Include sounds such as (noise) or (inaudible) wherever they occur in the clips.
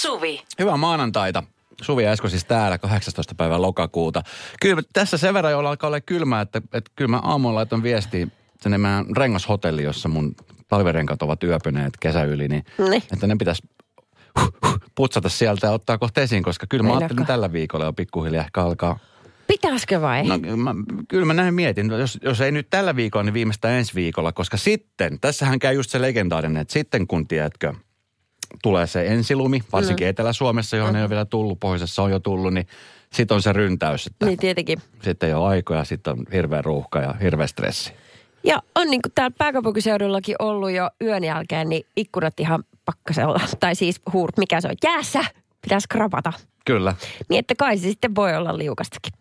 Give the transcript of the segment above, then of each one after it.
Suvi. Hyvää maanantaita. Suvi Esko siis täällä 18. päivä lokakuuta. Kyllä tässä sen verran jo alkaa olla kylmä, että, että kyllä mä aamulla laitan viestiä sinne meidän rengashotelli, jossa mun talvirenkat ovat yöpyneet kesä yli, niin, Niin. että ne pitäisi putsata sieltä ja ottaa kohta esiin, koska kyllä mä ajattelin tällä viikolla jo pikkuhiljaa ehkä alkaa. Pitäisikö vai? No mä, kyllä mä näin mietin, no, jos, jos ei nyt tällä viikolla, niin viimeistään ensi viikolla, koska sitten, tässähän käy just se legendaarinen, että sitten kun tiedätkö, tulee se ensilumi, varsinkin Mm. Etelä-Suomessa, johon ei ole vielä tullut, pohjoisessa on jo tullut, niin sitten on se ryntäys, että Niin tietenkin. sitten ei ole aikoja, sitten on hirveä ruuhka ja hirveä stressi. Ja on niin kuin täällä pääkaupunkiseudullakin ollut jo yön jälkeen, niin ikkunat ihan pakkasella. (laughs) Tai siis huurt, mikä se on, jäässä. Pitäisi krapata. Kyllä, Niin että kai se sitten voi olla liukastakin.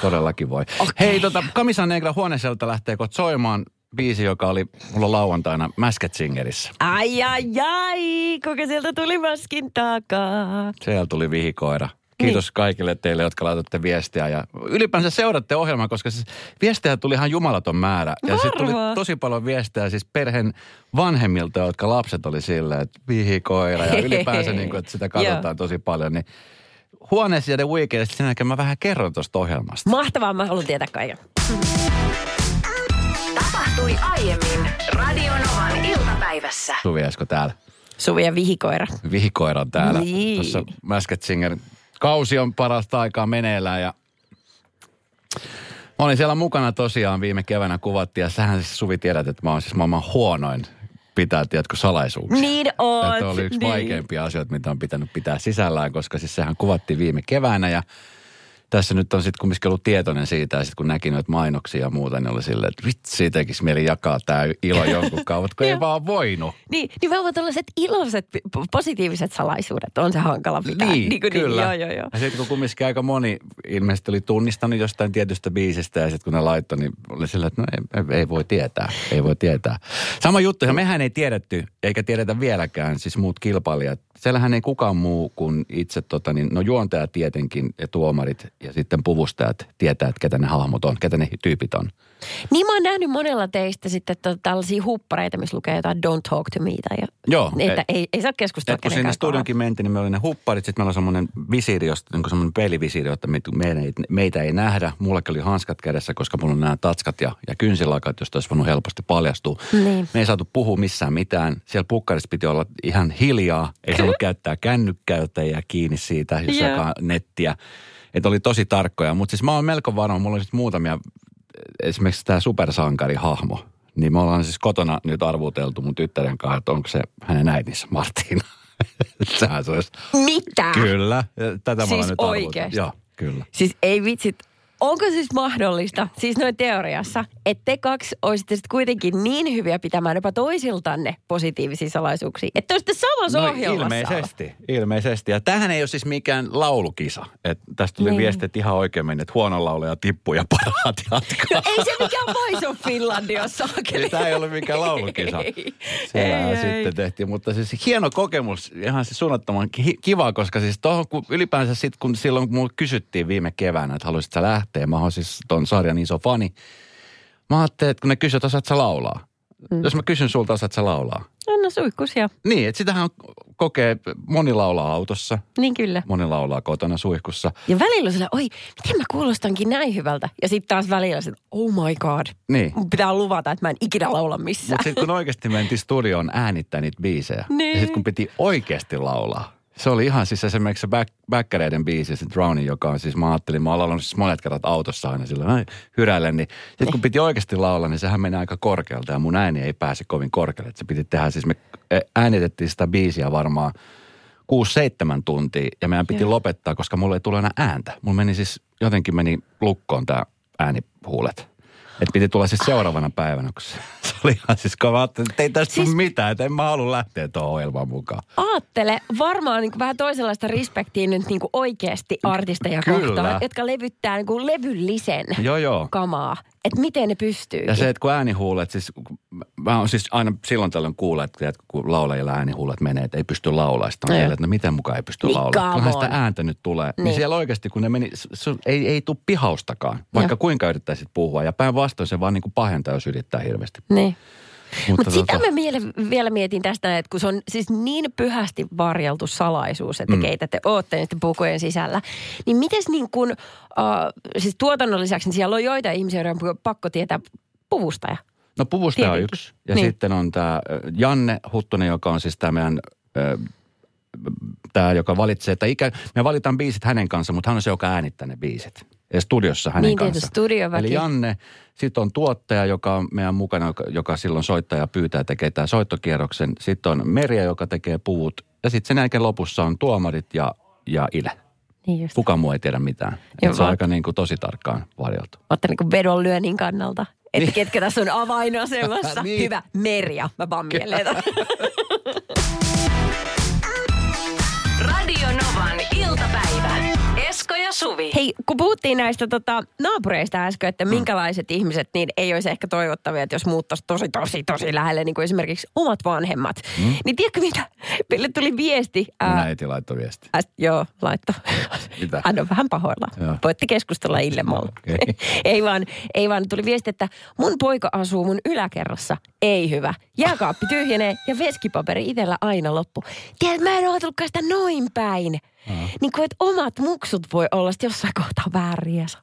todellakin voi. Okei. Hei, tota, Kamisa Negra huoneselta lähtee soimaan biisi, joka oli mulla lauantaina Masked Singerissä. Ai ai ai, kuinka sieltä tuli maskin takaa. Siellä tuli vihikoira. Kiitos niin. kaikille teille, jotka laitatte viestiä ja ylipäänsä seuratte ohjelmaa, koska siis viestejä tuli ihan jumalaton määrä. Ja sitten tuli tosi paljon viestejä siis perheen vanhemmilta, jotka lapset oli silleen, että vihikoira ja ylipäänsä (laughs) niin kuin, että sitä katsotaan tosi paljon. Niin huoneessa ja The Weekendistä sen jälkeen mä vähän kerron tuosta ohjelmasta. Mahtavaa, mä haluan tietää kaiken. Tapahtui aiemmin Radionovan iltapäivässä. Suvi Esko täällä. Suvi ja vihikoira. Vihikoira on täällä. Niin. Tuossa Masked Singer kausi on parasta aikaa meneillään ja Mä olin siellä mukana tosiaan viime keväänä kuvattiin ja sähän siis Suvi tiedät, että mä oon siis maailman huonoin pitää, tiedätkö, salaisuuksia. Niin oot. Että oli yksi niin. vaikeimpia asioita, mitä on pitänyt pitää sisällään, koska siis sehän kuvattiin viime keväänä ja tässä nyt on sitten kumminkin ollut tietoinen siitä ja sitten kun näki noita mainoksia ja muuta, niin oli silleen, että vitsi, tekisi mieli jakaa tämä ilo jonkun kanssa, mutta kun ei (laughs) vaan voinut. Niin, nimenomaan tällaiset iloiset, positiiviset salaisuudet on se hankala pitää. Niin, kuin kyllä. Joo, joo, joo. Ja sitten kun kumminkin aika moni ilmeisesti oli tunnistanut jostain tietystä biisistä ja sitten kun ne laittoi, niin oli sillä, että no ei, ei, voi tietää, ei voi tietää. Sama juttu, ja mehän ei tiedetty, eikä tiedetä vieläkään, siis muut kilpailijat. Siellähän ei kukaan muu kuin itse, tota, niin, no juontajat tietenkin ja tuomarit ja sitten puvustajat tietää, että ketä ne hahmot on, ketä ne tyypit on. Niin mä oon nähnyt monella teistä sitten to, tällaisia huppareita, missä lukee jotain don't talk to me. Tai Joo, Että ei- ei, ei saa keskustella Et kun sinne kenenkään studionkin mentiin, niin meillä oli ne hupparit, sitten meillä oli semmoinen visiiri, josta, niin semmoinen pelivisiiri, että me, meitä, ei, meitä ei nähdä. Mullakin oli hanskat kädessä, koska mulla on nämä tatskat ja, ja kynsilakat, josta olisi voinut helposti paljastua. Niin. Me ei saatu puhua missään mitään. Siellä pukkarissa piti olla ihan hiljaa. Ei saanut käyttää kännykkää, jotta ei jää kiinni siitä, jos jakaa nettiä. Että oli tosi tarkkoja. Mutta siis mä oon melko varma, mulla on sitten muutamia, esimerkiksi tämä supersankarihahmo. Niin me ollaan siis kotona nyt arvuteltu mun tyttären kanssa, että onko se hänen äitinsä Martina. (laughs) Sehän se olisi. Mitä? Kyllä. Tätä Siis ollaan nyt oikeesti? Joo, kyllä. Siis ei vitsit. Onko siis mahdollista, siis noin teoriassa, että te kaksi olisitte sitten kuitenkin niin hyviä pitämään jopa toisiltanne positiivisia salaisuuksia, että te olisitte samassa No ohjelmassa? ilmeisesti, ilmeisesti. Ja tämähän ei ole siis mikään laulukisa. Et tästä tuli Niin. viesti, että ihan oikein meni, että huono laulaja tippuu ja parhaat jatkaa. No ei se mikään Voice of Finland ole saakeli. Eli tämä ei ollut mikään laulukisa. Ei. Siellähän Ei, sitten ei. tehtiin, mutta siis hieno kokemus, ihan siis suunnattoman ki- kiva, koska siis tohon, kun ylipäänsä sitten, kun silloin kun kysyttiin viime keväänä, että haluaisit sä lähteä, mä oon siis ton sarjan iso fani. Mä ajattelin, että kun ne kysyvät, osaat sä laulaa. Mm. Jos mä kysyn sulta, osaat sä laulaa. No, no suihkusia. Niin, että sitähän kokee, moni laulaa autossa, Niin kyllä. moni laulaa kotona suihkussa. Ja välillä sillä, oi, miten mä kuulostankin näin hyvältä. Ja sitten taas välillä se, oh my god. Niin. Mun pitää luvata, että mä en ikinä laula missään. Mutta sitten kun oikeasti mentiin studioon äänittää niitä biisejä, (laughs) Niin. ja sitten kun piti oikeasti laulaa, se oli ihan siis esimerkiksi se back, Bäkkäreiden biisi, se Drowning, joka on siis, mä ajattelin, mä laulanut siis monet kerrat autossa aina sillä näin hyräilen, niin sitten kun piti oikeasti laulaa, niin sehän meni aika korkealta ja mun ääni ei pääse kovin korkealle. Et se piti tehdä, siis me eh, äänitettiin sitä biisiä varmaan 6-7 tuntia ja meidän piti Joo. lopettaa, koska mulla ei tule enää ääntä. Mulla meni siis, jotenkin meni lukkoon tämä äänihuulet. Että piti tulla siis seuraavana päivänä, kun se, se oli ihan siis, kun mä ajattelin, että ei tästä siis... Mitään, että en mä halua lähteä tuohon ohjelmaan mukaan. Aattele varmaan niin vähän toisenlaista respektiä nyt niin oikeasti artisteja Kyllä. kohtaan, jotka levyttää niin levyllisen Joo, joo. kamaa. Että miten ne pystyy. Ja se, että kun äänihuulet, siis mä oon siis aina silloin tällöin kuulla, että kun laulajilla äänihuulet menee, että ei pysty laulaa. Sitten No no, että no miten mukaan ei pysty Niin, laulaa. Kyllähän sitä ääntä nyt tulee. Niin, Niin. siellä oikeasti, kun ne meni, se, ei, ei tule pihaustakaan, vaikka Joo. kuinka yrittäisit puhua. Ja päinvastoin se vaan niin kuin pahentaa, jos yrittää hirveästi. Niin. Mutta Mutta sitä tota- mä miele, vielä mietin tästä, että kun se on siis niin pyhästi varjeltu salaisuus, että mm. keitä te ootte niiden pukujen sisällä, niin mites niin kun, uh, siis tuotannon lisäksi, niin siellä on joita ihmisiä, joiden on pakko tietää puvustaja. No puvustaja on Tietenkin. yksi. Ja Niin. sitten on tämä Janne Huttunen, joka on siis tämä meidän, tämä joka valitsee, että ikä, me valitaan biisit hänen kanssa, mutta hän on se, joka äänittää ne biisit. Ja studiossa hänen Niin, tietysti kanssa. studioväki. Eli Janne, sitten on tuottaja, joka on meidän mukana, joka, joka silloin soittaja pyytää tekee tämän soittokierroksen. Sitten on Merja, joka tekee puvut. Ja sitten sen jälkeen lopussa on tuomarit ja, ja Ile. Niin just. Kukaan muu ei tiedä mitään. Joo, se on aika niin kuin tosi tarkkaan varjeltu. Otte niin vedonlyönnin kannalta. Että ketkä tässä on avainasemassa. (laughs) Niin. Hyvä, Merja. Mä vaan mieleen. (laughs) Radio Novan iltapäivä. Esko ja Suvi. Hei, kun puhuttiin näistä tota, naapureista äsken, että minkälaiset ihmiset, niin ei olisi ehkä toivottavia, että jos muuttaisi tosi, tosi, tosi lähelle, niin kuin esimerkiksi omat vanhemmat. Mm. Niin tiedätkö mitä? Meille tuli viesti. Ää, äiti laittoi viesti. Äs, joo, laitto. Mitä? Hän on vähän pahoilla. Joo. Voitte keskustella Illemalla. Okei. (laughs) ei, vaan, ei vaan, tuli viesti, että mun poika asuu mun yläkerrassa. Ei hyvä. Jääkaappi tyhjenee ja veskipaperi itsellä aina loppu. Tiedät, mä en ajatellutkaan sitä noin päin. Niin kuin, että omat muksut voi olla sitten jossain kohtaa vääriänsä.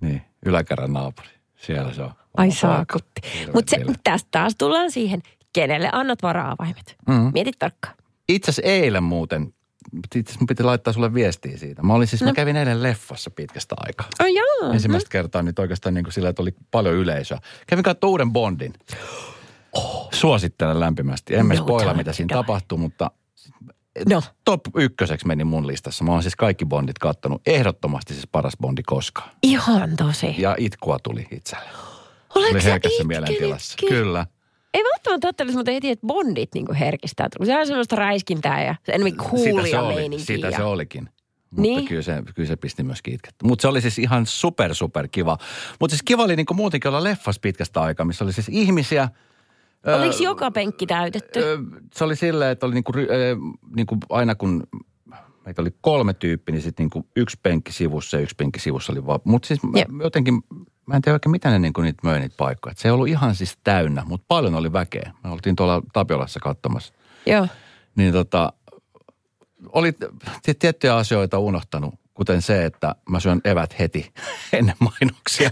Niin, yläkerran naapuri. Siellä se on. Ai saakutti. Mutta tästä taas tullaan siihen, kenelle annat vara-avaimet. Mhm. Mieti tarkkaan. Itse asiassa eilen muuten, itse asiassa mun piti laittaa sulle viestiä siitä. Mä olin siis, no. mä kävin eilen leffassa pitkästä aikaa. Oh, joo. Ensimmäistä kertaa nyt oikeastaan niin kuin sillä, että oli paljon yleisöä. Kävin katsomaan uuden Bondin. (gasps) Suosittelen lämpimästi. En mä No, spoila, mitä siinä tapahtuu, mutta No, top ykköseksi meni mun listassa. Mä oon siis kaikki Bondit kattonut. Ehdottomasti siis paras Bondi koskaan. ihan tosi. Ja itkua tuli itselle. Oletko sä mielentilassa. Kyllä. Ei välttämättä ajattelisi, mutta heti, että bondit niinku herkistää. Sehän on semmoista räiskintää ja se enemmän sitä coolia se oli, sitä se olikin. Mutta Niin. kyllä, se, kyllä se pisti myöskin itkettä. Mutta se oli siis ihan super, super kiva. Mutta siis kiva oli niinku muutenkin olla leffas pitkästä aikaa, missä oli siis ihmisiä. Oliko joka penkki täytetty? ö, Se oli silleen, että oli niinku, ry- ö, niinku aina kun meitä oli kolme tyyppiä, niin sitten niinku yksi penkki sivussa ja yksi penkki sivussa oli vaan. Mutta siis mä, jotenkin, mä en tiedä oikein mitä ne niinku niitä möi niitä paikkoja. Et se ei ollut ihan siis täynnä, mutta paljon oli väkeä. Me oltiin tuolla Tapiolassa katsomassa Joo. niin tota, oli tiettyjä asioita unohtanut, kuten se, että mä syön evät heti (laughs) ennen mainoksia.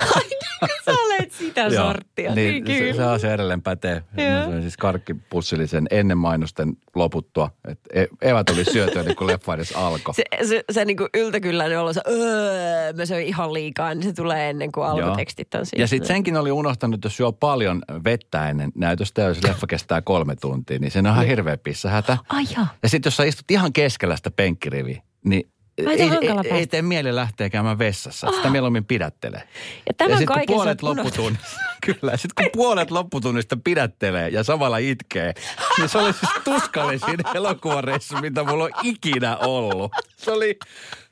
Sä olet sitä (laughs) sorttia. Niin, se, se asia edelleen pätee. Joo. Mä söin siis karkkipussillisen ennen mainosten loputtua. Et e- evät oli syötyä, niin kun leffa edes alkoi. Se, se, se niinku yltäkylläinen olo, se öö, mä söin ihan liikaa, niin se tulee ennen kuin alkutekstit on siinä. Ja sitten senkin oli unohtanut, että jos syö paljon vettä ennen näytöstä, jos leffa kestää kolme tuntia, niin se on ihan hirveä pissähätä. Ai. Ja sitten jos sä istut ihan keskellä sitä penkkiriviä, niin Ai, ei, ei, ei tee mieli lähteä käymään vessassa. Sitä mieluummin pidättelee. Ja tämän ja sitten kun puolet lopputunnista, (laughs) kyllä, sitten kun puolet lopputunnista pidättelee ja samalla itkee, niin se oli siis tuskallisin (laughs) elokuvareissu, mitä mulla on ikinä ollut. Se oli,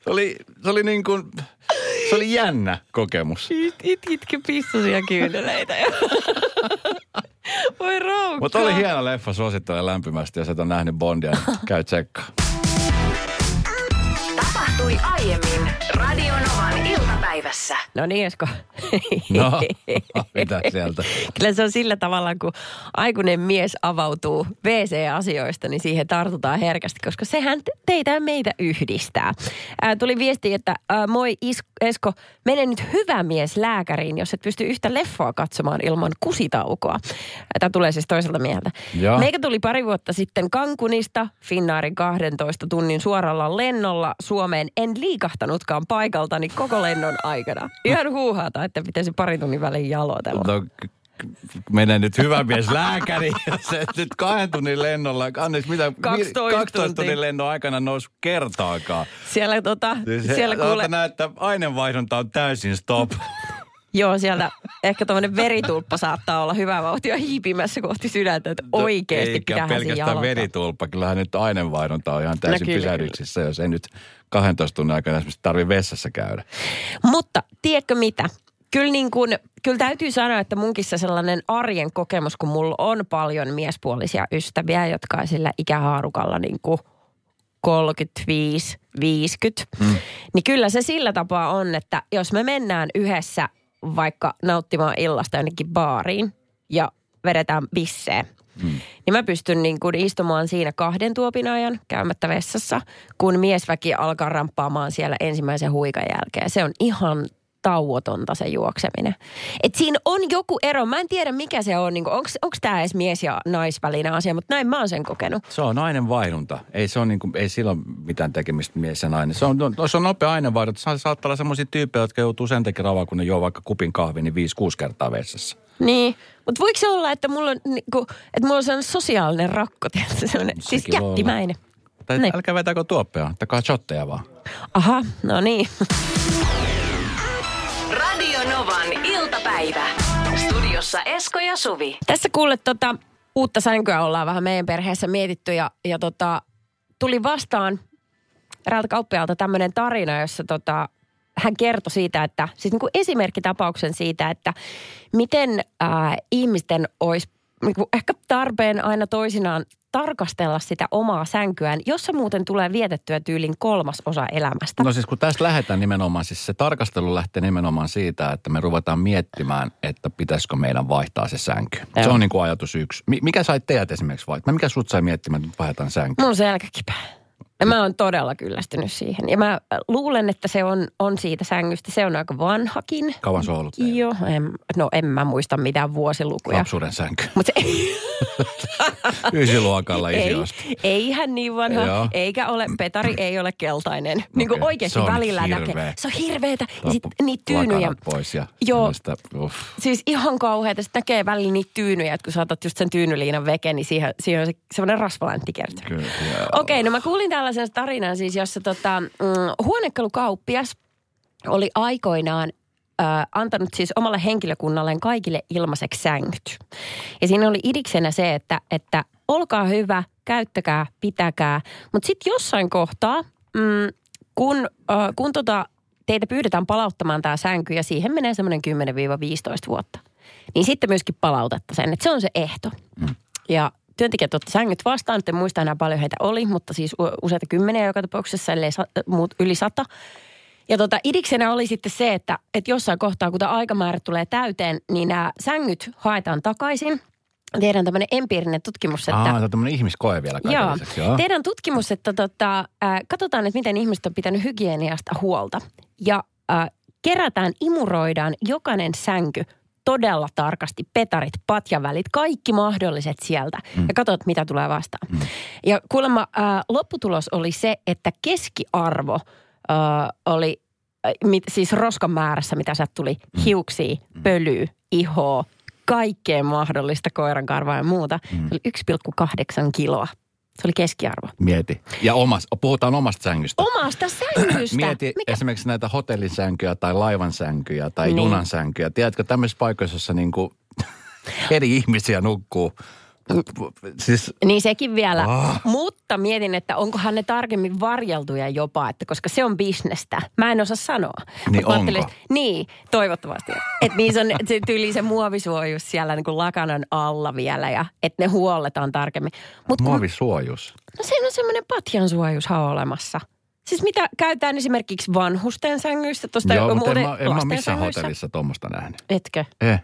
se oli, se oli niin kuin, se oli jännä kokemus. It, it, itke pissusia kyyneleitä. (laughs) Voi roukkaa. Mutta oli hieno leffa, suosittelen lämpimästi. Jos et ole nähnyt Bondia, niin käy tsekkaa. Tapahtui aiemmin Radio Novan iltapäivässä. No niin, Esko. No, (laughs) mitä sieltä? Kyllä se on sillä tavalla, kun aikuinen mies avautuu WC-asioista, niin siihen tartutaan herkästi, koska sehän te- teitä ja meitä yhdistää. Ää, tuli viesti, että ää, moi Is- Esko, mene nyt hyvä mies lääkäriin, jos et pysty yhtä leffoa katsomaan ilman kusitaukoa. Tämä tulee siis toiselta mieltä. Joo. Meikä tuli pari vuotta sitten Kankunista Finnaarin 12 tunnin suoralla lennolla Suomeen. En liikahtanutkaan paikaltani koko lennon aikana. Ihan huuhaata, että pitäisi pari tunnin väliin jalotella. No, menee nyt hyvä mies lääkäri. (laughs) Se nyt kahden tunnin lennolla, anteeksi mitä, 12 12 tuntia. tunnin lennon aikana nousi kertaakaan. Siellä, tota, siellä kuule, näe, että aineenvaihdunta on täysin stop. (laughs) joo, sieltä ehkä tuommoinen veritulppa saattaa olla hyvä vauhtia hiipimässä kohti sydäntä, että oikeasti Eikä pitää pelkästään veritulppa. Kyllähän nyt aineenvaihdunta on ihan täysin No kyllä, pysähdyksissä, jos ei nyt 12 tunnin aikana esimerkiksi tarvi vessassa käydä. Mutta tiedätkö mitä? Kyllä, niin kun, kyllä täytyy sanoa, että munkin se sellainen arjen kokemus, kun mulla on paljon miespuolisia ystäviä, jotka on sillä ikähaarukalla niin kuin 35, 50, mm. niin kyllä se sillä tapaa on, että jos me mennään yhdessä vaikka nauttimaan illasta jonnekin baariin ja vedetään bissee. Hmm. Niin mä pystyn niin kuin istumaan siinä kahden tuopin ajan käymättä vessassa, kun miesväki alkaa ramppaamaan siellä ensimmäisen huikan jälkeen. Se on ihan tauotonta se juokseminen. Et siinä on joku ero. Mä en tiedä mikä se on. Niin Onko tämä edes mies- ja naisvälinen asia, mutta näin mä oon sen kokenut. Se on nainen vaihdunta. Ei, se on niin kuin, ei silloin mitään tekemistä mies ja nainen. Se on, se on nopea aineenvaihdunta. Se saattaa olla sellaisia tyyppejä, jotka joutuu sen takia ravaa, kun ne juo vaikka kupin kahvi, niin 5-6 kertaa vessassa. Niin, mutta voiko se olla, että mulla on, niinku, että mulla on sellainen sosiaalinen rakko, tietysti, sellainen, siis jättimäinen. Tai niin. älkää vetäkö tuoppea, ottakaa shotteja vaan. Aha, no niin. Novan iltapäivä. Studiossa Esko ja Suvi. Tässä kuulet tota, uutta sänkyä ollaan vähän meidän perheessä mietitty ja, ja tota, tuli vastaan eräältä kauppialta tämmöinen tarina, jossa tota, hän kertoi siitä, että siis niin kuin esimerkkitapauksen siitä, että miten ää, ihmisten olisi niin kuin ehkä tarpeen aina toisinaan tarkastella sitä omaa sänkyään, jossa muuten tulee vietettyä tyylin kolmas osa elämästä. No siis kun tästä lähdetään nimenomaan, siis se tarkastelu lähtee nimenomaan siitä, että me ruvetaan miettimään, että pitäisikö meidän vaihtaa se sänky. Joo. Se on niin kuin ajatus yksi. Mikä sai teidät esimerkiksi vaihtaa? Mikä sut sai miettimään, että vaihdetaan sänky? Mun selkäkipää. Ja mä oon todella kyllästynyt siihen. Ja mä luulen, että se on, on siitä sängystä. Se on aika vanhakin. Kauan se on ollut Joo, en, no en mä muista mitään vuosilukuja. Lapsuuden sänky. Mutta se, (laughs) Ysiluokalla ei, ei ihan niin vanha, Joo. eikä ole, Petari ei ole keltainen. Okay. Niin kuin oikeasti välillä hirveä. näkee. Se on hirveetä. Ja sit niitä tyynyjä. pois ja Joo. Sitä, siis ihan kauheita. Sitten näkee välillä niitä tyynyjä, että kun saatat just sen tyynyliinan veke, niin siihen, siihen on se, semmoinen rasvaläntti kertyy. Okei, okay, no mä kuulin tällaisen tarinan siis, jossa tota, mm, huonekalukauppias oli aikoinaan ö, antanut siis omalle henkilökunnalleen kaikille ilmaiseksi sängyt. Ja siinä oli idiksenä se, että, että olkaa hyvä, käyttäkää, pitäkää. Mutta sitten jossain kohtaa, mm, kun, ö, kun tota, teitä pyydetään palauttamaan tämä sänky ja siihen menee semmoinen 10-15 vuotta, niin sitten myöskin palautetta sen, että se on se ehto. Mm. Ja työntekijät otti sängyt vastaan, en muista enää paljon heitä oli, mutta siis useita kymmeniä joka tapauksessa, ellei sa, muut yli sata. Ja tota, idiksenä oli sitten se, että, että jossain kohtaa, kun tämä aikamäärä tulee täyteen, niin nämä sängyt haetaan takaisin. Tehdään tämmöinen empiirinen tutkimus, että... Aa, on tämmöinen ihmiskoe vielä joo, joo. Tehdään tutkimus, että tota, äh, katsotaan, että miten ihmiset on pitänyt hygieniasta huolta. Ja äh, kerätään, imuroidaan jokainen sänky todella tarkasti petarit, patjavälit, kaikki mahdolliset sieltä mm. ja katsot, mitä tulee vastaan. Mm. Ja kuulemma äh, lopputulos oli se, että keskiarvo äh, oli äh, mit, siis roskan määrässä, mitä sieltä tuli, mm. hiuksia, mm. pölyä, ihoa, kaikkea mahdollista koirankarvaa ja muuta. Mm. Se oli 1,8 kiloa se oli keskiarvo. Mieti. Ja omas, puhutaan omasta sängystä. Omasta sängystä? (clears throat) Mieti Mikä? esimerkiksi näitä hotellisänkyjä tai laivansänkyjä tai niin. junansänkyjä. Tiedätkö tämmöisissä paikoissa, jossa niinku (laughs) eri ihmisiä nukkuu – Siis... Niin sekin vielä. Oh. Mutta mietin, että onkohan ne tarkemmin varjeltuja jopa, että koska se on bisnestä. Mä en osaa sanoa. Niin onko? Niin, toivottavasti. Että niissä on se tyyli se muovisuojus siellä niin kuin lakanan alla vielä ja että ne huolletaan tarkemmin. Mut muovisuojus? Kun, no siinä on semmoinen patjan suojushan olemassa. Siis mitä käytetään esimerkiksi vanhusten sängyistä? Tuosta Joo, mutta en mä, en mä missään hotellissa tuommoista nähnyt. Etkö? Eh.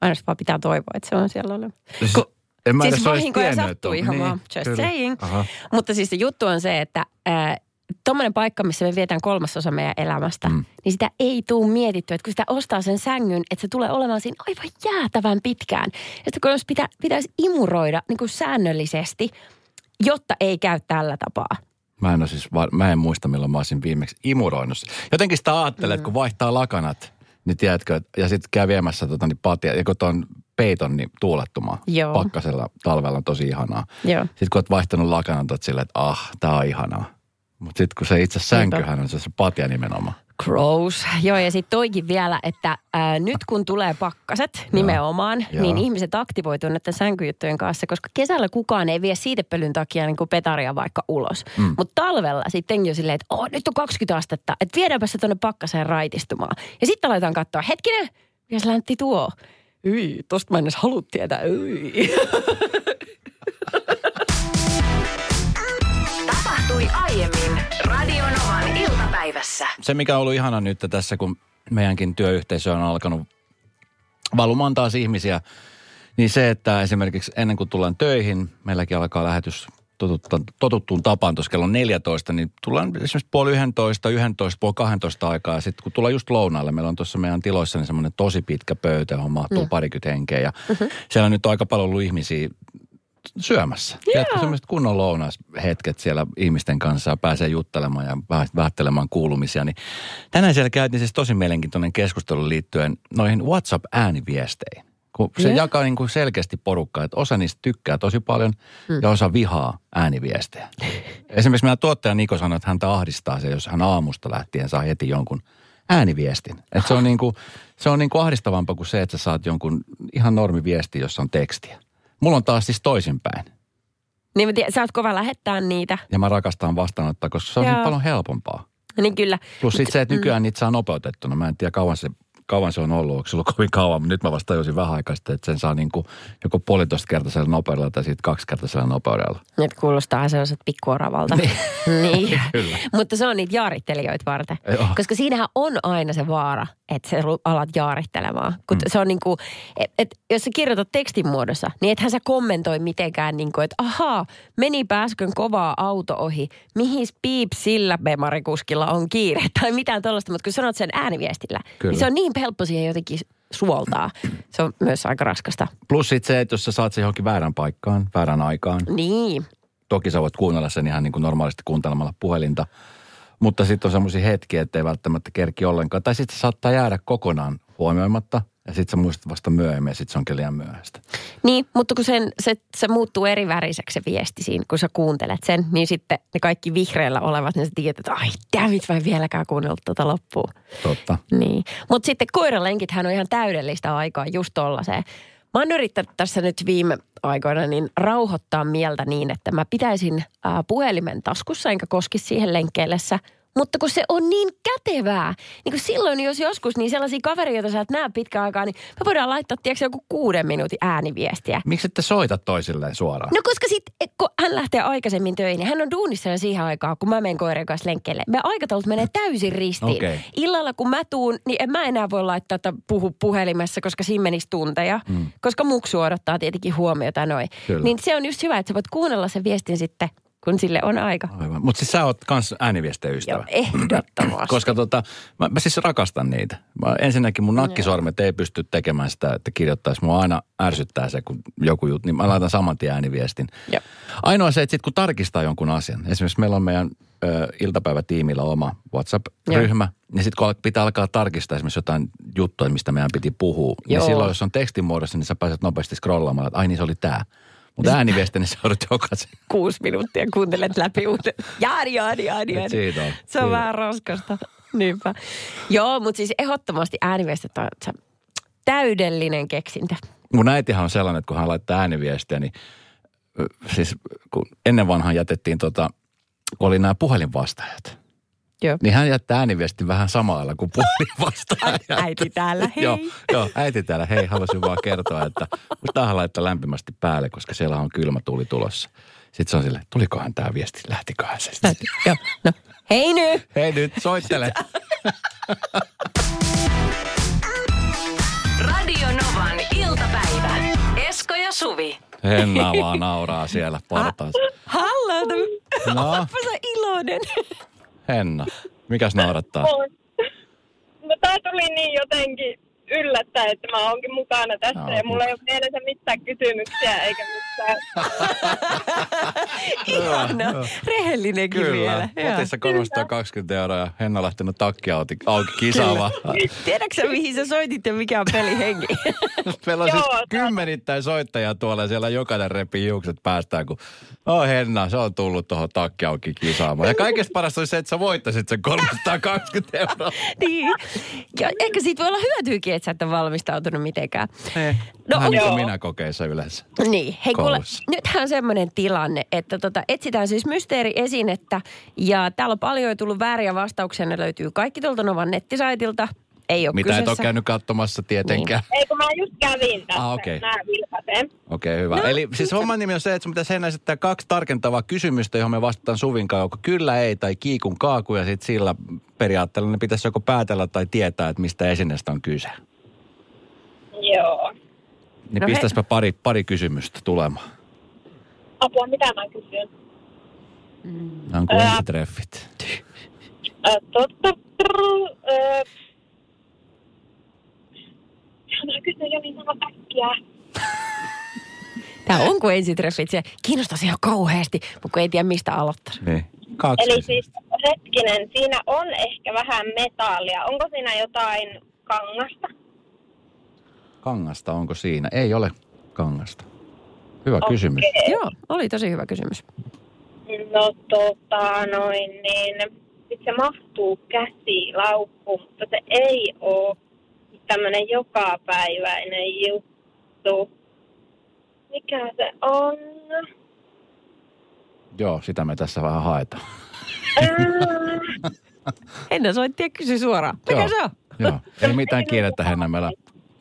Aina vaan pitää toivoa, että se on siellä olemassa. Siis, Kun, en mä siis vahinkoja sattuu ihan niin, vaan, just kyllä. saying. Aha. Mutta siis se juttu on se, että äh, tuommoinen paikka, missä me vietään kolmasosa meidän elämästä, mm. niin sitä ei tule mietitty, että kun sitä ostaa sen sängyn, että se tulee olemaan siinä aivan jäätävän pitkään. Ja sitten kun pitä, pitäisi imuroida niin kuin säännöllisesti, jotta ei käy tällä tapaa. Mä en, siis, mä en muista, milloin mä olisin viimeksi imuroinut. Jotenkin sitä ajattelee, mm. että kun vaihtaa lakanat, niin tiedätkö, ja sitten käy viemässä tota, niin patia, ja kun tuon peiton niin tuulettumaan. Joo. Pakkasella talvella on tosi ihanaa. Joo. Sitten kun oot vaihtanut lakanat, oot silleen, että ah, tää on ihanaa. Mutta sitten kun se itse sänkyhän on se, se patja nimenomaan. Gross. Joo, ja sitten toikin vielä, että ää, nyt kun tulee pakkaset nimenomaan, Joo. niin ihmiset aktivoituu näiden sänkyjuttujen kanssa, koska kesällä kukaan ei vie siitepölyn takia niin kuin petaria vaikka ulos. Mm. Mutta talvella sitten jo silleen, että oh, nyt on 20 astetta, että viedäänpä se tuonne pakkaseen raitistumaan. Ja sitten aletaan katsoa, hetkinen, mikä läntti tuo? Yi, tosta mä en edes halua tietää. Yi. (laughs) Tapahtui aiemmin Radionovan iltapäivässä. Se, mikä on ollut ihana nyt tässä, kun meidänkin työyhteisö on alkanut valumaan taas ihmisiä Niin se, että esimerkiksi ennen kuin tullaan töihin, meilläkin alkaa lähetys totuttuun, totuttuun tapaan tuossa kello 14, niin tullaan esimerkiksi puoli 11, 11, puoli 12 aikaa. Ja sitten kun tullaan just lounaalle, meillä on tuossa meidän tiloissa niin semmoinen tosi pitkä pöytä, johon mahtuu mm. parikymmentä henkeä. Ja mm-hmm. siellä nyt on aika paljon ollut ihmisiä syömässä. Yeah. Tiedätkö, semmoiset kunnon lounashetket siellä ihmisten kanssa pääsee juttelemaan ja vähättelemään kuulumisia. Niin tänään siellä käytiin siis tosi mielenkiintoinen keskustelu liittyen noihin WhatsApp-ääniviesteihin. Kun se yeah. jakaa niin kuin selkeästi porukkaa, että osa niistä tykkää tosi paljon mm. ja osa vihaa ääniviestejä. (laughs) Esimerkiksi meidän tuottaja Niko sanoi, että häntä ahdistaa se, jos hän aamusta lähtien saa heti jonkun ääniviestin. Että se on, (laughs) niin kuin, se on niin kuin ahdistavampaa kuin se, että sä saat jonkun ihan normiviesti, jossa on tekstiä. Mulla on taas siis toisinpäin. Niin mä tiedän, sä oot kova lähettää niitä. Ja mä rakastan vastaanottaa, koska se on niin paljon helpompaa. Niin kyllä. Plus sitten se, että nykyään mm. niitä saa nopeutettuna. Mä en tiedä kauan se kauan se on ollut, onko se ollut kovin kauan, mutta nyt mä vasta tajusin vähän aikaa sitten, että sen saa niin kuin joko puolitoista kertaisella nopeudella tai sitten kaksi kertaisella nopeudella. Nyt kuulostaa sellaiset pikkuoravalta. Niin. (laughs) niin. (laughs) Mutta se on niitä jaarittelijoita varten. Joo. Koska siinähän on aina se vaara, että sä alat jaarittelemaan. Kun mm. se on niin kuin, et, et, jos sä kirjoitat tekstin muodossa, niin ethän sä kommentoi mitenkään niin kuin, että ahaa, meni pääskön kovaa auto ohi, mihin piip sillä bemarikuskilla on kiire (laughs) tai mitään tuollaista. Mutta kun sanot sen ääniviestillä, Kyllä. niin se on niin helppo siihen jotenkin suoltaa. Se on myös aika raskasta. Plus sitten se, että jos sä saat sen johonkin väärän paikkaan, väärän aikaan. Niin. Toki sä voit kuunnella sen ihan niin kuin normaalisti kuuntelemalla puhelinta. Mutta sitten on semmoisia hetkiä, että ei välttämättä kerki ollenkaan. Tai sitten se saattaa jäädä kokonaan huomioimatta. Ja sitten sä muistat vasta myöhemmin ja sitten se onkin liian myöhäistä. Niin, mutta kun sen, se, se muuttuu eri väriseksi se viesti siinä, kun sä kuuntelet sen, niin sitten ne kaikki vihreällä olevat, niin sä tiedät, että ai dammit, vai vieläkään kuunnellut tuota loppuun. Totta. Niin. Mutta sitten koiralenkithän on ihan täydellistä aikaa just tollaiseen. Mä oon yrittänyt tässä nyt viime aikoina niin rauhoittaa mieltä niin, että mä pitäisin ää, puhelimen taskussa enkä koskisi siihen lenkkeellessä – mutta kun se on niin kätevää, niin kuin silloin jos joskus niin sellaisia kavereita, joita sä et näe pitkään aikaa, niin me voidaan laittaa tiedätkö, joku kuuden minuutin ääniviestiä. Miksi ette soita toisilleen suoraan? No koska sit, kun hän lähtee aikaisemmin töihin, niin hän on duunissa jo siihen aikaan, kun mä menen koirien kanssa lenkkeelle. Me aikataulut menee täysin ristiin. Okay. Illalla kun mä tuun, niin en mä enää voi laittaa, että puhu puhelimessa, koska siinä menisi tunteja. Mm. Koska muksu odottaa tietenkin huomiota noin. Niin se on just hyvä, että sä voit kuunnella sen viestin sitten kun sille on aika. Aivan. Mutta siis sä oot kans ääniviestejä Joo, ehdottomasti. Koska tota, mä, mä siis rakastan niitä. Mä, ensinnäkin mun nakkisormet ei pysty tekemään sitä, että kirjoittaisi. Mua aina ärsyttää se, kun joku juttu, niin mä laitan saman tien ääniviestin. Joo. Ainoa se, että sit kun tarkistaa jonkun asian. Esimerkiksi meillä on meidän ö, iltapäivätiimillä oma WhatsApp-ryhmä. Joo. Niin sitten kun pitää alkaa tarkistaa esimerkiksi jotain juttuja, mistä meidän piti puhua. Niin Joo. Niin silloin, jos on tekstin muodossa, niin sä pääset nopeasti scrollaamaan, että ai niin se oli tämä. Mutta ääniviesti, sä joudut jokaisen. Kuusi minuuttia kuuntelet läpi uuden. Jaani, jaani, jaani, jaani. Siitä on. Se on Siitä. vähän raskasta. Niinpä. Joo, mutta siis ehdottomasti ääniviestit on se täydellinen keksintö. Mun äitihän on sellainen, että kun hän laittaa ääniviestiä, niin siis kun ennen vanhaan jätettiin tota, kun oli nämä puhelinvastaajat. Joo. Niin hän jättää ääniviestin vähän samalla kuin puhelinvastaajat. (laughs) Äiti täällä, (laughs) hei. joo, joo, äiti täällä, hei, halusin vaan kertoa, että musta laittaa lämpimästi päälle, koska siellä on kylmä tuuli tulossa. Sitten se on silleen, tulikohan tämä viesti, lähtiköhän se sitten. Joo, no. Hei nyt! Hei nyt, soittele. (laughs) Radio Novan iltapäivä. Esko ja Suvi. Henna vaan nauraa siellä portaassa. Hallota! No, Onpa sä iloinen. Henna, mikäs naurattaa? No tää tuli niin jotenkin yllättäen, että mä oonkin mukana tässä Joo, ja mulla ei ole mielessä mitään kysymyksiä eikä mitään. (laughs) Ihana. Rehellinenkin vielä. Kyllä, Joo. kotissa 320 euroa ja Henna lähtenyt takki auki, auki kisaamaan. Tiedätkö mihin sä soitit ja mikä on pelihenki? (laughs) Meillä on Joo, siis kymmenittäin soittajia tuolla ja siellä jokainen repii hiukset päästään, kun oh Henna, se on tullut tuohon takki auki kisaamaan. Ja kaikesta parasta olisi se, että sä voittaisit sen 320 euroa. (laughs) niin. Ja ehkä siitä voi olla hyötyäkin, että sä et ole valmistautunut mitenkään. No, Vähän niin kuin minä kokeissa yleensä. Niin, hei kuule, nythän on semmoinen tilanne, että tota, etsitään siis mysteeriesinettä ja täällä on paljon tullut vääriä vastauksia, ne löytyy kaikki tuolta Novan nettisaitilta. Ei ole Mitä kyseessä. et ole käynyt katsomassa tietenkään. Ei kun mä just kävin tässä, Ah, vilkasen. Okei, okay, hyvä. No. Eli siis homman nimi on se, että sun pitäisi Henna esittää kaksi tarkentavaa kysymystä, johon me vastataan Suvin kanssa, joko kyllä, ei tai kiikun kaaku, ja sitten sillä periaatteella ne pitäisi joko päätellä tai tietää, että mistä esineestä on kyse. Joo. Niin No he- pistäspä pari, pari kysymystä tulemaan. Apua, mitä mä kysyn? Nämä on kuin Ää. ensitreffit. Ö, totta, Mä kysyn jo niin sanoo äkkiä. Tämä on kuin ensitreffit. Se kiinnostaisi ihan kauheasti, mutta kun ei tiedä mistä aloittaa. Niin. Kaksi. Eli kysymystä. siis hetkinen, siinä on ehkä vähän metallia. Onko siinä jotain kangasta? Kangasta onko siinä? Ei ole kangasta. Hyvä Okei. kysymys. Joo, oli tosi hyvä kysymys. No tota noin niin, se mahtuu käsilaukkuun, mutta se ei ole tämmöinen jokapäiväinen juttu. Mikä se on? Joo, sitä me tässä vähän haetaan. Henna soitti ja kysyi suoraan. Mikä Joo. se on? Joo, ei mitään kiirettä Henna. Meillä,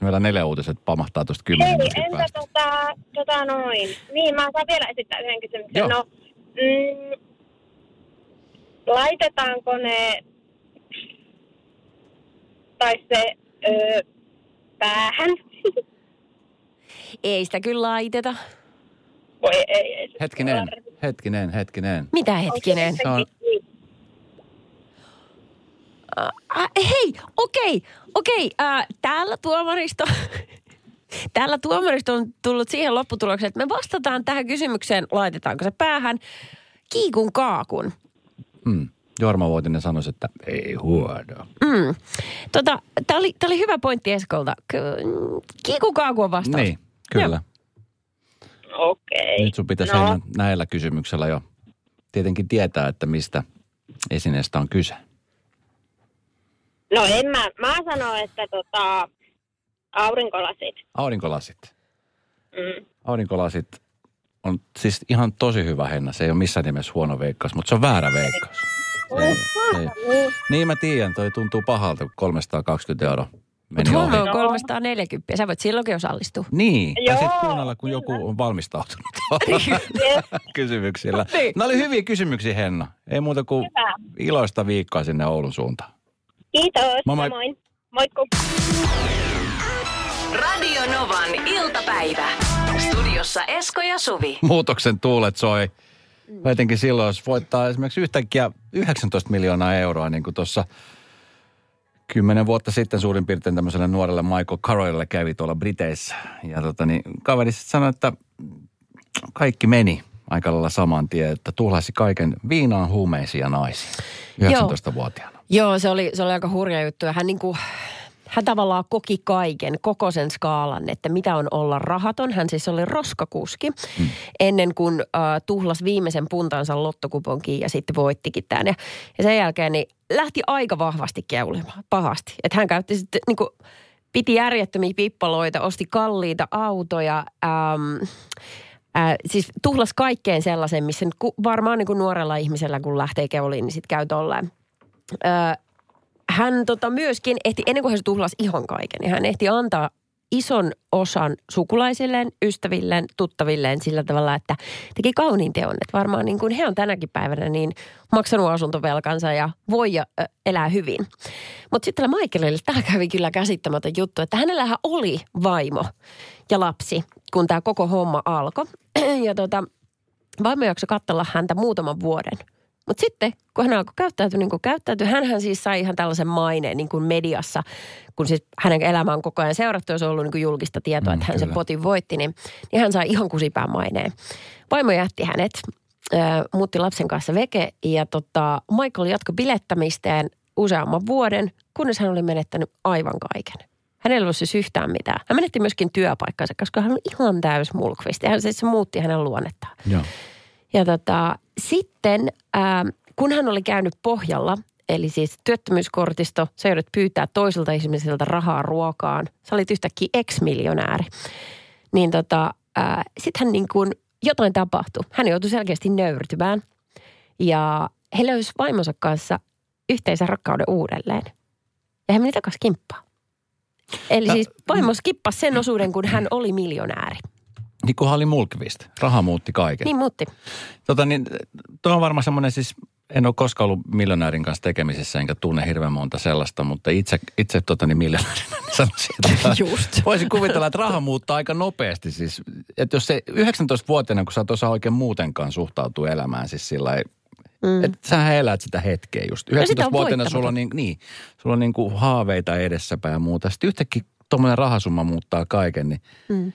meillä neljä uutiset pamahtaa tuosta kymmenen Hei, entä päästä. tota, tota noin? Niin, mä saan vielä esittää yhden kysymyksen. Joo. No, mm, laitetaanko ne, tai se, ö, päähän? (laughs) Ei sitä kyllä laiteta. Voi ei, ei. Hetkinen, hetkinen, hetkinen. Mitä hetkinen? Se on- Äh, hei, okei, okei. Äh, täällä tuomaristo... (laughs) Täällä tuomaristo on tullut siihen lopputulokseen, että me vastataan tähän kysymykseen, laitetaanko se päähän, kiikun kaakun. Hmm. Jorma Vuotinen sanoisi, että ei huono. Mm. Tota, Tämä oli, tää oli hyvä pointti Eskolta. Kiikun kaaku on vastaus. Niin, kyllä. Okei. Nyt sun pitäisi no, no. näillä kysymyksellä jo tietenkin tietää, että mistä esineestä on kyse. No en mä, mä sanon, että tota, aurinkolasit. Aurinkolasit. Mm. Aurinkolasit on siis ihan tosi hyvä henna. Se ei ole missään nimessä huono veikkaus, mutta se on väärä veikkaus. Ei- ei- niin mä tiedän, toi tuntuu pahalta, kun 320 euroa meni Mutta ohi. on 340. Sä voit silloinkin osallistua. Niin, ja sitten kuunnella, kun joku on valmistautunut Jep. (laughs) kysymyksillä. Niin. Nämä oli hyviä kysymyksiä, Henna. Ei muuta kuin Hyvä. iloista viikkoa sinne Oulun suuntaan. Kiitos, Moi moi. samoin. Moikku. Radio Novan iltapäivä. Studiossa Esko ja Suvi. Muutoksen tuulet soi. Etenkin silloin, jos voittaa esimerkiksi yhtäkkiä 19 miljoonaa euroa, niin kuin tuossa kymmenen vuotta sitten suurin piirtein tämmöiselle nuorelle Michael Carrollille kävi tuolla Briteissä. Ja tota niin, kaveri sitten sanoi, että kaikki meni aika lailla saman tien, että tuhlasi kaiken viinaan, huumeisiin ja naisiin 19-vuotiaana. Joo, se oli, se oli aika hurja juttu. Ja hän, niin kuin, hän tavallaan koki kaiken, koko sen skaalan, että mitä on olla rahaton. Hän siis oli roskakuski hmm. ennen kuin äh, tuhlas viimeisen puntansa lottokuponkiin ja sitten voittikin tämän. Ja, ja sen jälkeen niin lähti aika vahvasti keulimaan, pahasti. Että hän käytti sitten niin kuin, piti järjettömiä pippaloita, osti kalliita autoja, äm, Äh, siis tuhlas kaikkeen sellaisen, missä varmaan niin kuin nuorella ihmisellä, kun lähtee keuliin, niin sitten käy tolleen. Hän tota myöskin ehti, ennen kuin hän tuhlasi ihan kaiken, niin hän ehti antaa ison osan sukulaisilleen, ystävilleen, tuttavilleen sillä tavalla, että teki kauniin teon. Että varmaan niin kuin he on tänäkin päivänä niin maksanut asuntovelkansa ja voi ja, elää hyvin. Mutta sitten tällä Michaelille tämä kävi kyllä käsittämätön juttu, että hänellähän oli vaimo ja lapsi, kun tämä koko homma alkoi. (clears throat) ja tota, vaimo jaksoi katsella häntä muutaman vuoden. Mutta sitten, kun hän alkoi käyttäytyä niin kuin käyttäytyi, hänhän siis sai ihan tällaisen maineen niin kuin mediassa, kun siis hänen elämä on koko ajan seurattu, jos on ollut niin kuin julkista tietoa, Mm, että hän sen kyllä. potin voitti, niin, niin hän sai ihan kusipään maineen. Vaimo jätti hänet, äh, muutti lapsen kanssa veke ja tota, Michael jatkoi bilettämistään useamman vuoden, kunnes hän oli menettänyt aivan kaiken. Hänellä ei ollut siis yhtään mitään. Hän menetti myöskin työpaikkansa, koska hän oli ihan täys mulkvisti. Hän siis muutti hänen luonnettaan. Joo. Ja tota, sitten ää, kun hän oli käynyt pohjalla, eli siis työttömyyskortisto, sä joudut pyytää toiselta ihmiseltä rahaa ruokaan. Sä olit yhtäkkiä ex-miljonääri. Niin tota, sitten hän niin kuin, jotain tapahtui. Hän joutui selkeästi nöyrtymään. Ja he löysi vaimonsa kanssa yhteisen rakkauden uudelleen. Ja hän meni takaisin kimppaan. Eli Ä- siis vaimo skippasi sen osuuden, kun hän oli miljonääri. Niin kunhan oli mulkvist. Raha muutti kaiken. Niin muutti. Tota niin, tuo on varmaan semmoinen siis en ole koskaan ollut miljonäärin kanssa tekemisissä, enkä tunne hirveän monta sellaista, mutta itse, itse tota, niin miljonäärinä niin (laughs) sanoisin, että Just. voisin kuvitella, että raha muuttaa aika nopeasti. Siis, että jos se 19-vuotiaana, kun sä et osaa oikein muutenkaan suhtautua elämään, siis sillä ei, mm. että sähän elät sitä hetkeä just. No sitä on 19-vuotiaana sulla on, niin, niin, sulla on niin kuin haaveita edessäpäin ja muuta. Sitten yhtäkkiä tuommoinen rahasumma muuttaa kaiken, niin Mm.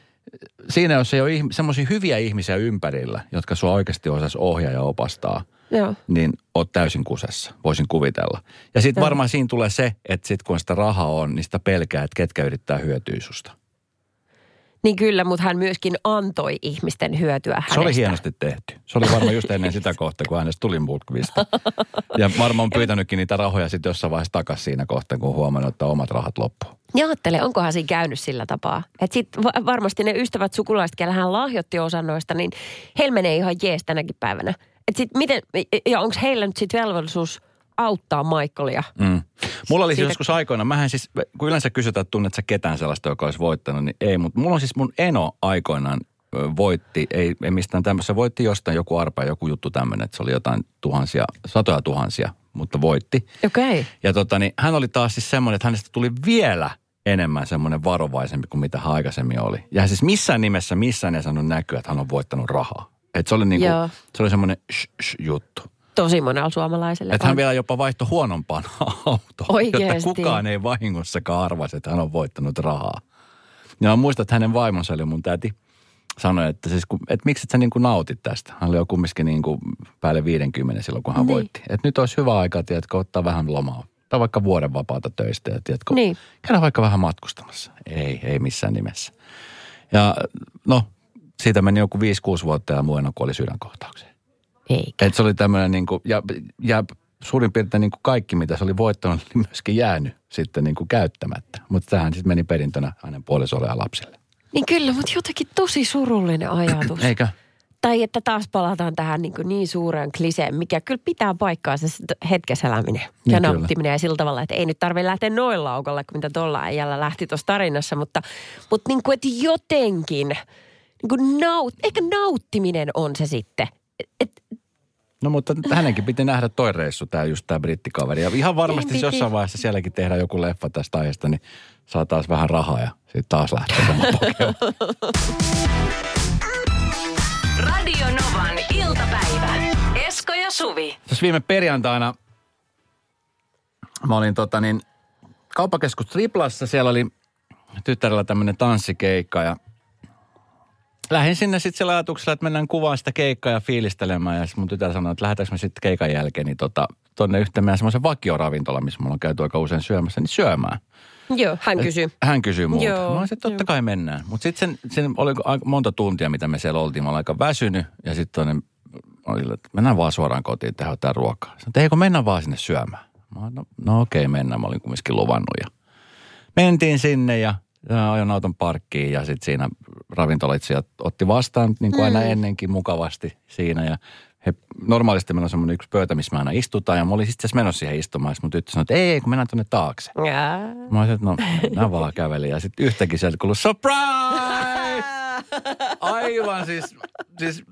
Siinä jos ei ole semmoisia hyviä ihmisiä ympärillä, jotka sua oikeasti osaisi ohjaa ja opastaa, Joo. niin oot täysin kusessa, voisin kuvitella. Ja sitten varmaan siinä tulee se, että sit kun sitä rahaa on, niin sitä pelkää, että ketkä yrittää hyötyä susta. Niin kyllä, mutta hän myöskin antoi ihmisten hyötyä hänestä. Se oli hienosti tehty. Se oli varmaan just ennen sitä kohtaa, kun hänestä tuli mulkvista. Ja varmaan on pyytänytkin niitä rahoja sitten jossain vaiheessa takaisin siinä kohtaa, kun huomannut, että omat rahat loppu. Ja ajattele, onkohan siinä käynyt sillä tapaa. Että sit va- varmasti ne ystävät, sukulaiset, kellä hän lahjoitti osan noista, niin heillä menee ihan jees tänäkin päivänä. Et sit miten, ja onko heillä nyt sitten velvollisuus auttaa Michaelia? Mm. Mulla oli siis joskus aikoina, mähän siis, kun yleensä kysytään, että tunnet sä ketään sellaista, joka olisi voittanut, niin ei, mutta mulla on siis mun eno aikoinaan voitti, ei, ei mistään tämmöistä, voitti jostain joku arpa, joku juttu tämmöinen, että se oli jotain tuhansia, satoja tuhansia, mutta voitti. Okei. Okay. Ja tota, niin, hän oli taas siis semmoinen, että hänestä tuli vielä enemmän semmoinen varovaisempi kuin mitä hän aikaisemmin oli. Ja siis missään nimessä, missään ei saanut näkyä, että hän on voittanut rahaa. Et se oli niinku, Joo. se oli semmoinen juttu. Tosi monella suomalaiselle. Että hän vielä jopa vaihtoi huonompaan (laughs) autoon, Oikeesti? jotta kukaan ei vahingossakaan arvasi, että hän on voittanut rahaa. Ja mä muistan, että hänen vaimonsa eli mun täti sanoi, että, siis kun, että miksi et sä niin kuin nautit tästä. Hän oli jo kumminkin niin kuin päälle 50 silloin, kun hän Niin. voitti. Että nyt olisi hyvä aika, tiedätkö, ottaa vähän lomaa. Tai vaikka vuoden vapaata töistä ja tiedätkö, Niin. käydä vaikka vähän matkustamassa. Ei, ei missään nimessä. Ja no, siitä meni joku 5-6 vuotta ja muena kuoli sydänkohtaukseen. Eikä. Et se oli tämmöinen niin kuin, ja, ja suurin piirtein niin kuin kaikki, mitä se oli voittanut, oli myöskin jäänyt sitten niin kuin käyttämättä. Mutta tähän sitten meni perintönä hänen puolisolle ja lapsille. Niin kyllä, mutta jotenkin tosi surullinen ajatus. Eikö? Tai että taas palataan tähän niin, kuin niin suureen kliseen, mikä kyllä pitää paikkaansa se hetkessä eläminen ja Niin kyllä. nauttiminen ja sillä tavalla, että ei nyt tarvitse lähteä noin laukalle, kuin mitä tuolla äijällä lähti tuossa tarinassa, mutta, mutta niin kuin, että jotenkin niin kuin naut, ehkä nauttiminen on se sitten. Et, No mutta hänenkin piti nähdä toi reissu, tämä just tämä brittikaveri. Ja ihan varmasti Niin piti. jossain vaiheessa sielläkin tehdään joku leffa tästä aiheesta, niin saa taas vähän rahaa ja sitten taas lähtee sama. (laughs) Radio Novan iltapäivä. Esko ja Suvi. Tässä viime perjantaina mä olin tota niin, kauppakeskus Triplassa, siellä oli tyttärellä tämmöinen tanssikeikka ja lähdin sinne sitten sillä ajatuksella, että mennään kuvaan sitä keikkaa ja fiilistelemään. Ja sitten mun tytär sanoi, että lähdetäänkö me sitten keikan jälkeen niin tota, tonne yhteen meidän semmoisen vakioravintola, missä mulla on käyty aika usein syömässä, niin syömään. Joo, hän kysyy. Hän kysyy multa. Joo, olisin, että totta joo. kai mennään. Mutta sitten sen, sen oli aika monta tuntia, mitä me siellä oltiin. Mä olin aika väsynyt ja sitten toinen oli, että mennään vaan suoraan kotiin tehdä jotain ruokaa. Sanoin, että eikö mennä vaan sinne syömään. Mä olin, no, no okei, mennään. Mä olin kumminkin luvannut ja mentiin sinne ja, ajoin auton parkkiin ja sitten siinä ravintolaitsijat otti vastaan niin kuin aina Mm. ennenkin mukavasti siinä ja he, normaalisti meillä on semmoinen yksi pöytä, missä me aina istutaan ja mä olin sitten menossa siihen istumaan. Ja mun tyttö sanoi, että ei, kun mennään tuonne taakse. Jaa. Mä olisin, että no, mä vaan kävelin ja sitten yhtäkkiä sieltä kuului surprise! (laughs) Aivan siis, siis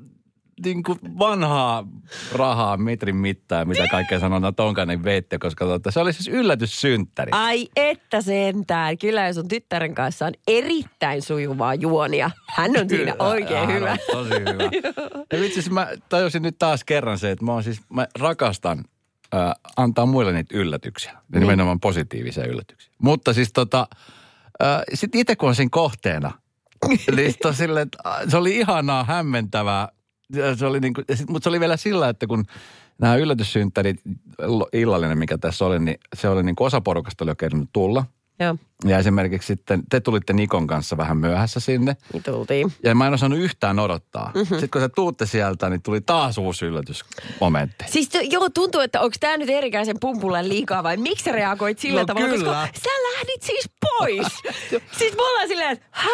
niin kuin vanhaa rahaa metrin mittaa, mitä kaikkea sanotaan tonkainen veitte, koska tota, se oli siis yllätyssynttäri. Ai että sentään. Kyllä jos on tyttären kanssa on erittäin sujuvaa juonia. Hän on siinä Kyllä, oikein hän hyvä. on Tosi hyvä. (laughs) ja vitsi, siis mä tajusin nyt taas kerran se, että mä, siis, mä rakastan äh, antaa muille niitä yllätyksiä. Niin. nimenomaan positiivisia yllätyksiä. Mutta siis tota, äh, sit itse kun on siinä kohteena, (laughs) niin silleen, se oli ihanaa, hämmentävää. Se oli niinku, ja sit, mutta se oli vielä sillä, että kun nämä yllätyssynttärit, illallinen mikä tässä oli, niin se oli niin kuin osa porukasta oli jo tulla. Joo, Ja esimerkiksi sitten, te tulitte Nikon kanssa vähän myöhässä sinne. niin tultiin. Ja mä en osannut yhtään odottaa. Mm-hmm. Sitten kun sä tuutte sieltä, niin tuli taas uusi yllätysmomentti. Siis to, joo, tuntuu, että onko tämä nyt erikäisen pumpulle liikaa vai miksi sä reagoit sillä No tavalla? kyllä. Koska sä lähdit siis pois. (laughs) siis me ollaan silleen, että hää,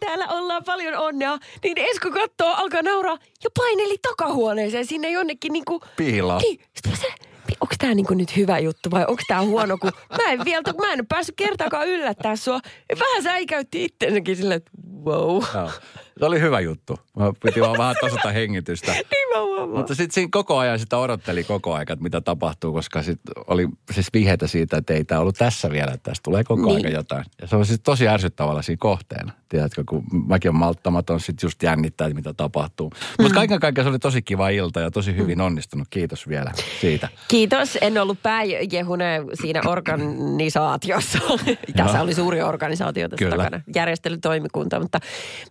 täällä, ollaan paljon onnea. Niin Esko kattoo, alkaa nauraa ja paineli takahuoneeseen sinne jonnekin niinku... Piiloon. Niin, sitten onko tämä niinku nyt hyvä juttu vai onko tämä huono, kun mä en vielä, mä en päässyt kertaakaan yllättää sua. Vähän säikäytti itsensäkin silleen, että wow. Joo. Se oli hyvä juttu. Mä piti vaan vähän tasata hengitystä. (laughs) Niin mä Mutta sitten siinä koko ajan sitä odotteli koko ajan, että mitä tapahtuu, koska sit oli siis vihjeitä siitä, että ei tämä ollut tässä vielä, että tästä tulee koko Niin. ajan jotain. Ja se on siis tosi ärsyttävällä siinä kohteena. Tiedätkö, kun mäkin on malttamaton, sitten just jännittää, että mitä tapahtuu. Mutta Mm. kaiken kaikkiaan se oli tosi kiva ilta ja tosi hyvin onnistunut. Kiitos vielä siitä. Kiitos. En ollut pääjehunen siinä organisaatiossa. (laughs) Tässä Joo. oli suuri organisaatio tässä Kyllä. takana. Järjestelytoimikunta. Mutta,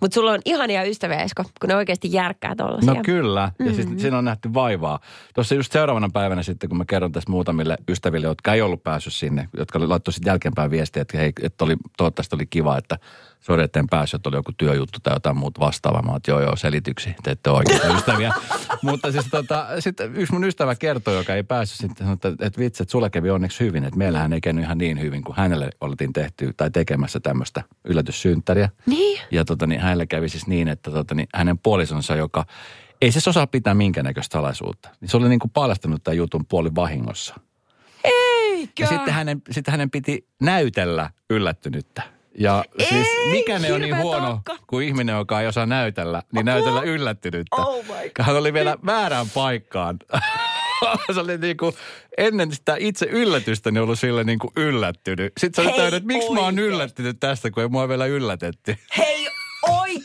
mutta sulla on ihania ystäviä, Esko, kun ne oikeasti järkkää tollasia. No kyllä, ja siis siinä on nähty vaivaa. Tuossa just seuraavana päivänä sitten, kun mä kerron tästä muutamille ystäville, jotka ei ollut päässyt sinne, jotka laittoi sitten jälkeenpäin viestiä, että, hei, että oli, toivottavasti oli kiva, että sori, että en päässyt, että oli joku työjuttu tai jotain muuta vastaavaa. Mä että joo, joo, selityksi, te ette ole oikeita (laughs) ystäviä. Mutta siis tota, sitten yksi mun ystävä kertoi, joka ei päässyt sitten, sanoi, että, että vitsi, että sulle kävi onneksi hyvin, että meillähän ei käynyt ihan niin hyvin, kuin hänelle oltiin tehty tai tekemässä tämmöistä yllätyssynttäriä. Niin? Ja tota, niin hänellä kävi siis niin, että tota, niin hänen puolisonsa, joka ei siis osaa pitää minkäännäköistä salaisuutta, niin se oli niin kuin paljastanut tämän jutun puoli vahingossa. Eikä. Ja sitten hänen, sitten hänen piti näytellä yllättynyttä. Ja siis Ei, mikä ne on niin huono taakka. kuin ihminen, joka ei osaa näytellä, niin näytellä yllättynyttä. Oh my. Hän oli vielä väärään paikkaan. (laughs) se oli niin kuin, ennen sitä itse yllätystä niin ollut sille niin kuin yllättynyt. Sitten se oli täynnä, että miksi mä oon yllättynyt tästä, kun ei mua vielä yllätetty. Hei,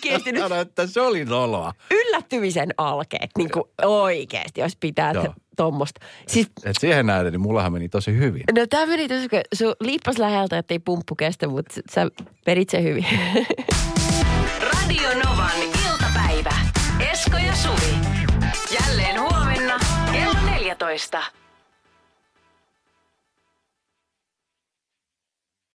oikeasti nyt Sano, että se oli noloa. yllättymisen alkeet, niin kuin oikeasti, jos pitää Joo. tuommoista. Siis Et siihen nähden, niin mullahan meni tosi hyvin. No tämä meni tosi, kun sun liippas läheltä, ettei pumppu kestä, mutta sä vedit sen hyvin. (laughs) Radio Novan iltapäivä. Esko ja Suvi. Jälleen huomenna kello 14.